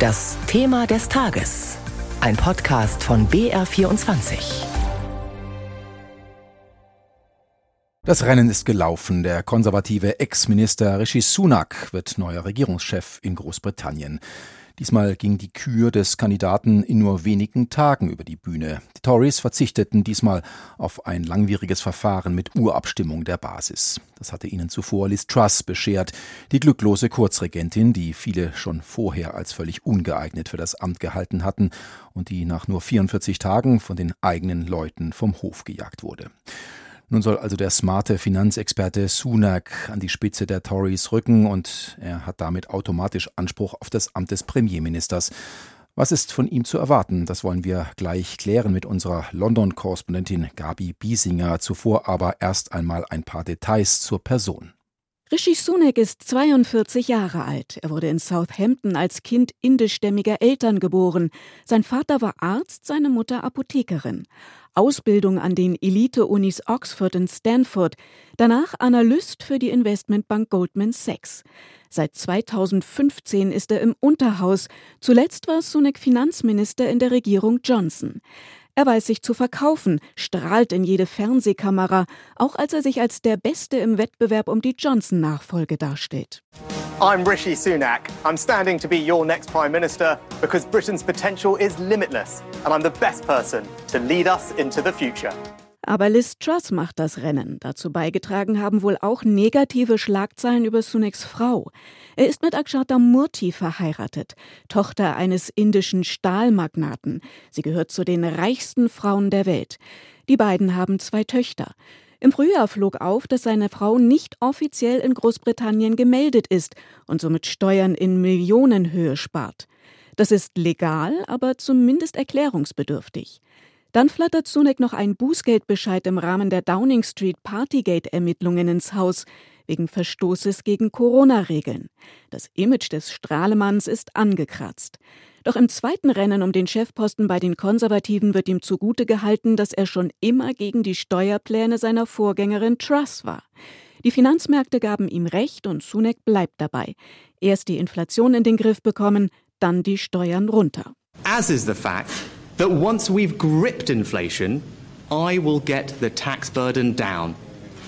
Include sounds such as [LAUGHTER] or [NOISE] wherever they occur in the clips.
Das Thema des Tages. Ein Podcast von BR24. Das Rennen ist gelaufen. Der konservative Ex-Minister Rishi Sunak wird neuer Regierungschef in Großbritannien. Diesmal ging die Kür des Kandidaten in nur wenigen Tagen über die Bühne. Die Tories verzichteten diesmal auf ein langwieriges Verfahren mit Urabstimmung der Basis. Das hatte ihnen zuvor Liz Truss beschert, die glücklose Kurzregentin, die viele schon vorher als völlig ungeeignet für das Amt gehalten hatten und die nach nur 44 Tagen von den eigenen Leuten vom Hof gejagt wurde. Nun soll also der smarte Finanzexperte Sunak an die Spitze der Tories rücken und er hat damit automatisch Anspruch auf das Amt des Premierministers. Was ist von ihm zu erwarten? Das wollen wir gleich klären mit unserer London-Korrespondentin Gabi Biesinger. Zuvor aber erst einmal ein paar Details zur Person. Rishi Sunak ist 42 Jahre alt. Er wurde in Southampton als Kind indischstämmiger Eltern geboren. Sein Vater war Arzt, seine Mutter Apothekerin. Ausbildung an den Elite-Unis Oxford und Stanford, danach Analyst für die Investmentbank Goldman Sachs. Seit 2015 ist er im Unterhaus. Zuletzt war Sunak Finanzminister in der Regierung Johnson. Er weiß sich zu verkaufen, strahlt in jede Fernsehkamera, auch als er sich als der Beste im Wettbewerb um die Johnson-Nachfolge darstellt. I'm Rishi Sunak. I'm standing to be your next Prime Minister because Britain's potential is limitless and I'm the best person to lead us into the future. Aber Liz Truss macht das Rennen. Dazu beigetragen haben wohl auch negative Schlagzeilen über Sunaks Frau. Er ist mit Akshata Murthy verheiratet, Tochter eines indischen Stahlmagnaten. Sie gehört zu den reichsten Frauen der Welt. Die beiden haben zwei Töchter. Im Frühjahr flog auf, dass seine Frau nicht offiziell in Großbritannien gemeldet ist und somit Steuern in Millionenhöhe spart. Das ist legal, aber zumindest erklärungsbedürftig. Dann flattert Sunak noch ein Bußgeldbescheid im Rahmen der Downing Street Partygate-Ermittlungen ins Haus wegen Verstoßes gegen Corona-Regeln. Das Image des Strahlemanns ist angekratzt. Doch im zweiten Rennen um den Chefposten bei den Konservativen wird ihm zugute gehalten, dass er schon immer gegen die Steuerpläne seiner Vorgängerin Truss war. Die Finanzmärkte gaben ihm recht und Sunak bleibt dabei. Erst die Inflation in den Griff bekommen, dann die Steuern runter. As is the fact that once we've gripped inflation, I will get the tax burden down.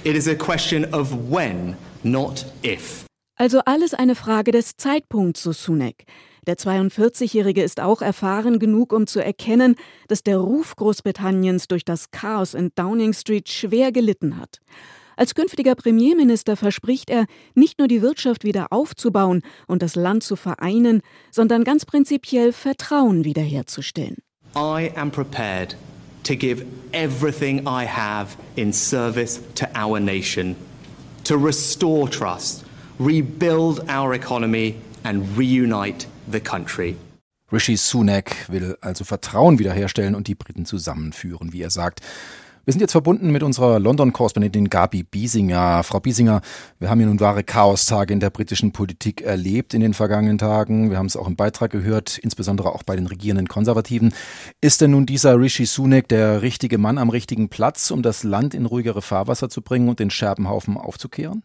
It is a question of when, not if. Also alles eine Frage des Zeitpunkts, so Sunak. Der 42-Jährige ist auch erfahren genug, um zu erkennen, dass der Ruf Großbritanniens durch das Chaos in Downing Street schwer gelitten hat. Als künftiger Premierminister verspricht er, nicht nur die Wirtschaft wieder aufzubauen und das Land zu vereinen, sondern ganz prinzipiell Vertrauen wiederherzustellen. I am prepared to give everything I have in service to our nation, to restore trust, rebuild our economy, and reunite the country. Rishi Sunak will also Vertrauen wiederherstellen und die Briten zusammenführen, wie er sagt. Wir sind jetzt verbunden mit unserer London-Korrespondentin Gabi Biesinger. Frau Biesinger, wir haben ja nun wahre Chaostage in der britischen Politik erlebt in den vergangenen Tagen. Wir haben es auch im Beitrag gehört, insbesondere auch bei den regierenden Konservativen. Ist denn nun dieser Rishi Sunak der richtige Mann am richtigen Platz, um das Land in ruhigere Fahrwasser zu bringen und den Scherbenhaufen aufzukehren?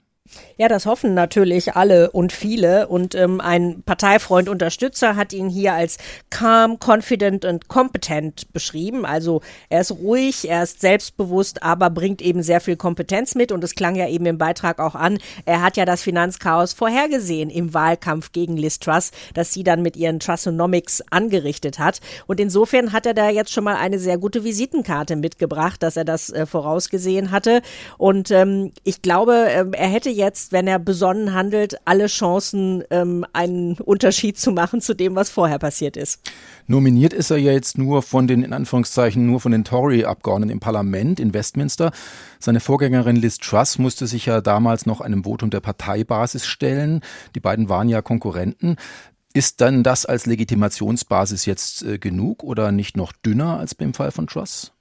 Ja, das hoffen natürlich alle und viele. Und ähm, ein Parteifreund Unterstützer hat ihn hier als calm, confident und competent beschrieben. Also er ist ruhig, er ist selbstbewusst, aber bringt eben sehr viel Kompetenz mit. Und es klang ja eben im Beitrag auch an. Er hat ja das Finanzchaos vorhergesehen im Wahlkampf gegen Liz Truss, das sie dann mit ihren Trussonomics angerichtet hat. Und insofern hat er da jetzt schon mal eine sehr gute Visitenkarte mitgebracht, dass er das äh, vorausgesehen hatte. Und ähm, ich glaube, äh, er hätte jetzt, wenn er besonnen handelt, alle Chancen, ähm, einen Unterschied zu machen zu dem, was vorher passiert ist. Nominiert ist er ja jetzt nur von den, in Anführungszeichen, nur von den Tory-Abgeordneten im Parlament in Westminster. Seine Vorgängerin Liz Truss musste sich ja damals noch einem Votum der Parteibasis stellen. Die beiden waren ja Konkurrenten. Ist dann das als Legitimationsbasis jetzt äh, genug oder nicht noch dünner als beim Fall von Truss?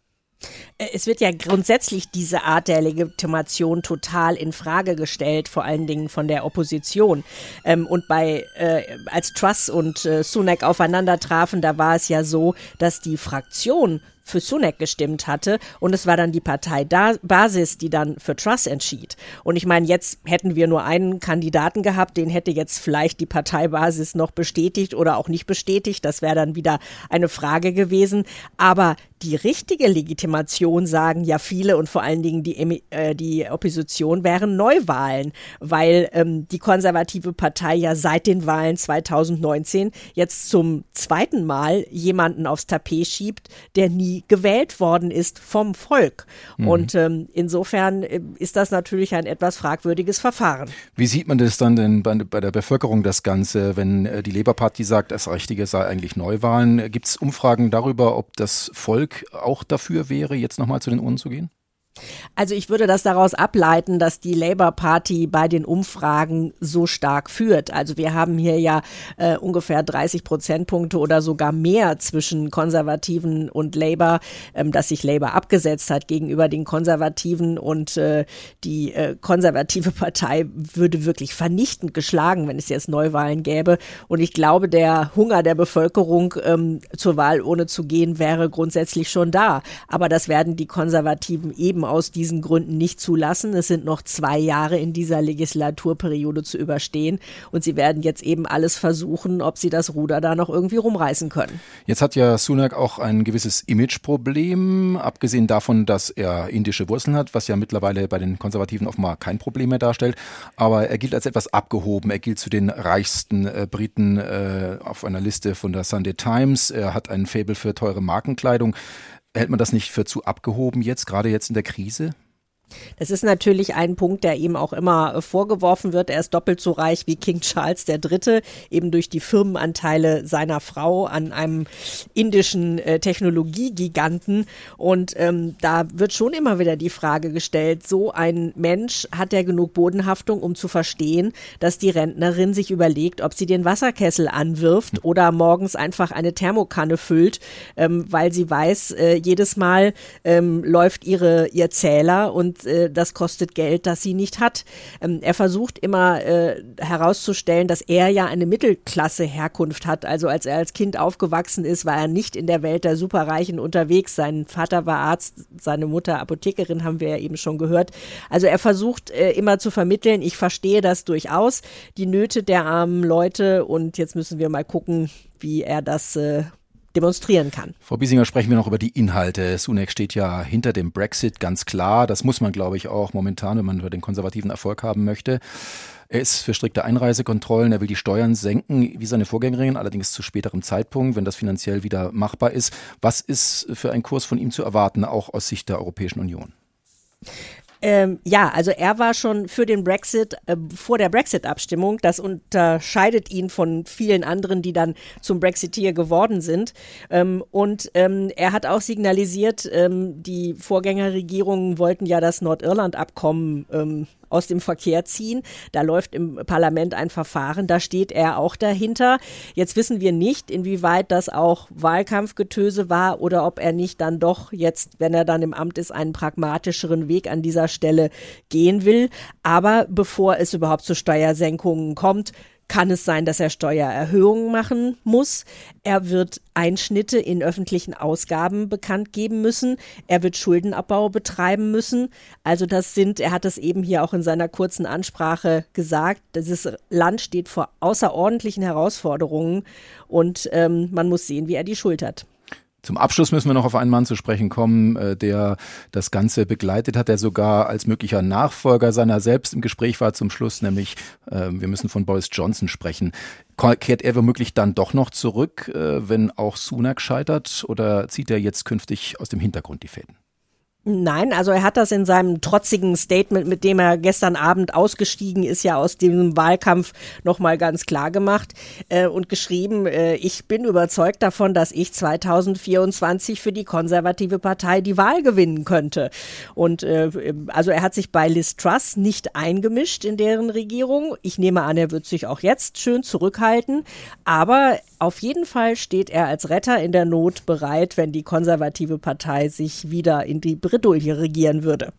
Äh, es wird ja grundsätzlich diese Art der Legitimation total in Frage gestellt, vor allen Dingen von der Opposition. Ähm, und bei äh, als Truss und äh, Sunak aufeinander trafen, da war es ja so, dass die Fraktion für Sunak gestimmt hatte und es war dann die Partei Basis, die dann für Truss entschied. Und ich meine, jetzt hätten wir nur einen Kandidaten gehabt, den hätte jetzt vielleicht die Parteibasis noch bestätigt oder auch nicht bestätigt. Das wäre dann wieder eine Frage gewesen. Aber die richtige Legitimation, sagen ja viele und vor allen Dingen die, äh, die Opposition, wären Neuwahlen, weil ähm, die konservative Partei ja seit den Wahlen 2019 jetzt zum zweiten Mal jemanden aufs Tapet schiebt, der nie gewählt worden ist vom Volk. Mhm. Und ähm, insofern äh, ist das natürlich ein etwas fragwürdiges Verfahren. Wie sieht man das dann denn bei, bei der Bevölkerung das Ganze, wenn äh, die Labour Party sagt, das Richtige sei eigentlich Neuwahlen? Gibt es Umfragen darüber, ob das Volk auch dafür wäre, jetzt nochmal zu den Urnen zu gehen? Also ich würde das daraus ableiten, dass die Labour Party bei den Umfragen so stark führt. Also wir haben hier ja äh, ungefähr 30 Prozentpunkte oder sogar mehr zwischen Konservativen und Labour, ähm, dass sich Labour abgesetzt hat gegenüber den Konservativen und äh, die äh, konservative [LAUGHS] Partei würde wirklich vernichtend geschlagen, wenn es jetzt Neuwahlen gäbe. Und ich glaube, der Hunger der Bevölkerung ähm, zur Wahl ohne zu gehen wäre grundsätzlich schon da. Aber das werden die Konservativen eben aus diesen Gründen nicht zulassen. Es sind noch zwei Jahre in dieser Legislaturperiode zu überstehen und sie werden jetzt eben alles versuchen, ob sie das Ruder da noch irgendwie rumreißen können. Jetzt hat ja Sunak auch ein gewisses Imageproblem, abgesehen davon, dass er indische Wurzeln hat, was ja mittlerweile bei den Konservativen offenbar kein Problem mehr darstellt. Aber er gilt als etwas abgehoben. Er gilt zu den reichsten äh, Briten äh, auf einer Liste von der Sunday Times. Er hat ein Faible für teure Markenkleidung. Hält man das nicht für zu abgehoben jetzt, gerade jetzt in der Krise? Das ist natürlich ein Punkt, der ihm auch immer äh, vorgeworfen wird. Er ist doppelt so reich wie King Charles III., eben durch die Firmenanteile seiner Frau an einem indischen äh, Technologiegiganten. Und ähm, da wird schon immer wieder die Frage gestellt, so ein Mensch hat er genug Bodenhaftung, um zu verstehen, dass die Rentnerin sich überlegt, ob sie den Wasserkessel anwirft oder morgens einfach eine Thermokanne füllt, ähm, weil sie weiß, äh, jedes Mal ähm, läuft ihre, ihr Zähler und und äh, das kostet Geld, das sie nicht hat. Ähm, er versucht immer äh, herauszustellen, dass er ja eine Mittelklasse-Herkunft hat. Also als er als Kind aufgewachsen ist, war er nicht in der Welt der Superreichen unterwegs. Sein Vater war Arzt, seine Mutter Apothekerin, haben wir ja eben schon gehört. Also er versucht äh, immer zu vermitteln, ich verstehe das durchaus, die Nöte der armen Leute und jetzt müssen wir mal gucken, wie er das äh, demonstrieren kann. Frau Biesinger, sprechen wir noch über die Inhalte. Sunak steht ja hinter dem Brexit ganz klar. Das muss man, glaube ich, auch momentan, wenn man über den konservativen Erfolg haben möchte. Er ist für strikte Einreisekontrollen, er will die Steuern senken, wie seine Vorgängerin, allerdings zu späterem Zeitpunkt, wenn das finanziell wieder machbar ist. Was ist für ein Kurs von ihm zu erwarten, auch aus Sicht der Europäischen Union? Ähm, ja, also er war schon für den Brexit äh, vor der Brexit-Abstimmung. Das unterscheidet ihn von vielen anderen, die dann zum Brexiteer geworden sind. Ähm, und ähm, er hat auch signalisiert, ähm, die Vorgängerregierungen wollten ja das Nordirland-Abkommen ähm, aus dem Verkehr ziehen. Da läuft im Parlament ein Verfahren, da steht er auch dahinter. Jetzt wissen wir nicht, inwieweit das auch Wahlkampfgetöse war oder ob er nicht dann doch jetzt, wenn er dann im Amt ist, einen pragmatischeren Weg an dieser Stelle gehen will. Aber bevor es überhaupt zu Steuersenkungen kommt, kann es sein, dass er Steuererhöhungen machen muss. Er wird Einschnitte in öffentlichen Ausgaben bekannt geben müssen. Er wird Schuldenabbau betreiben müssen. Also das sind, er hat es eben hier auch in seiner kurzen Ansprache gesagt, dieses Land steht vor außerordentlichen Herausforderungen und ähm, man muss sehen, wie er die schultert. Zum Abschluss müssen wir noch auf einen Mann zu sprechen kommen, äh, der das Ganze begleitet hat, der sogar als möglicher Nachfolger seiner selbst im Gespräch war zum Schluss, nämlich äh, wir müssen von Boris Johnson sprechen. Kehrt er womöglich dann doch noch zurück, äh, wenn auch Sunak scheitert, oder zieht er jetzt künftig aus dem Hintergrund die Fäden? Nein, also er hat das in seinem trotzigen Statement, mit dem er gestern Abend ausgestiegen ist, ja aus dem Wahlkampf nochmal ganz klar gemacht äh, und geschrieben, äh, ich bin überzeugt davon, dass ich 2024 für die konservative Partei die Wahl gewinnen könnte. Und äh, also er hat sich bei Liz Truss nicht eingemischt in deren Regierung. Ich nehme an, er wird sich auch jetzt schön zurückhalten. Aber auf jeden Fall steht er als Retter in der Not bereit, wenn die konservative Partei sich wieder in die Bredouille regieren würde.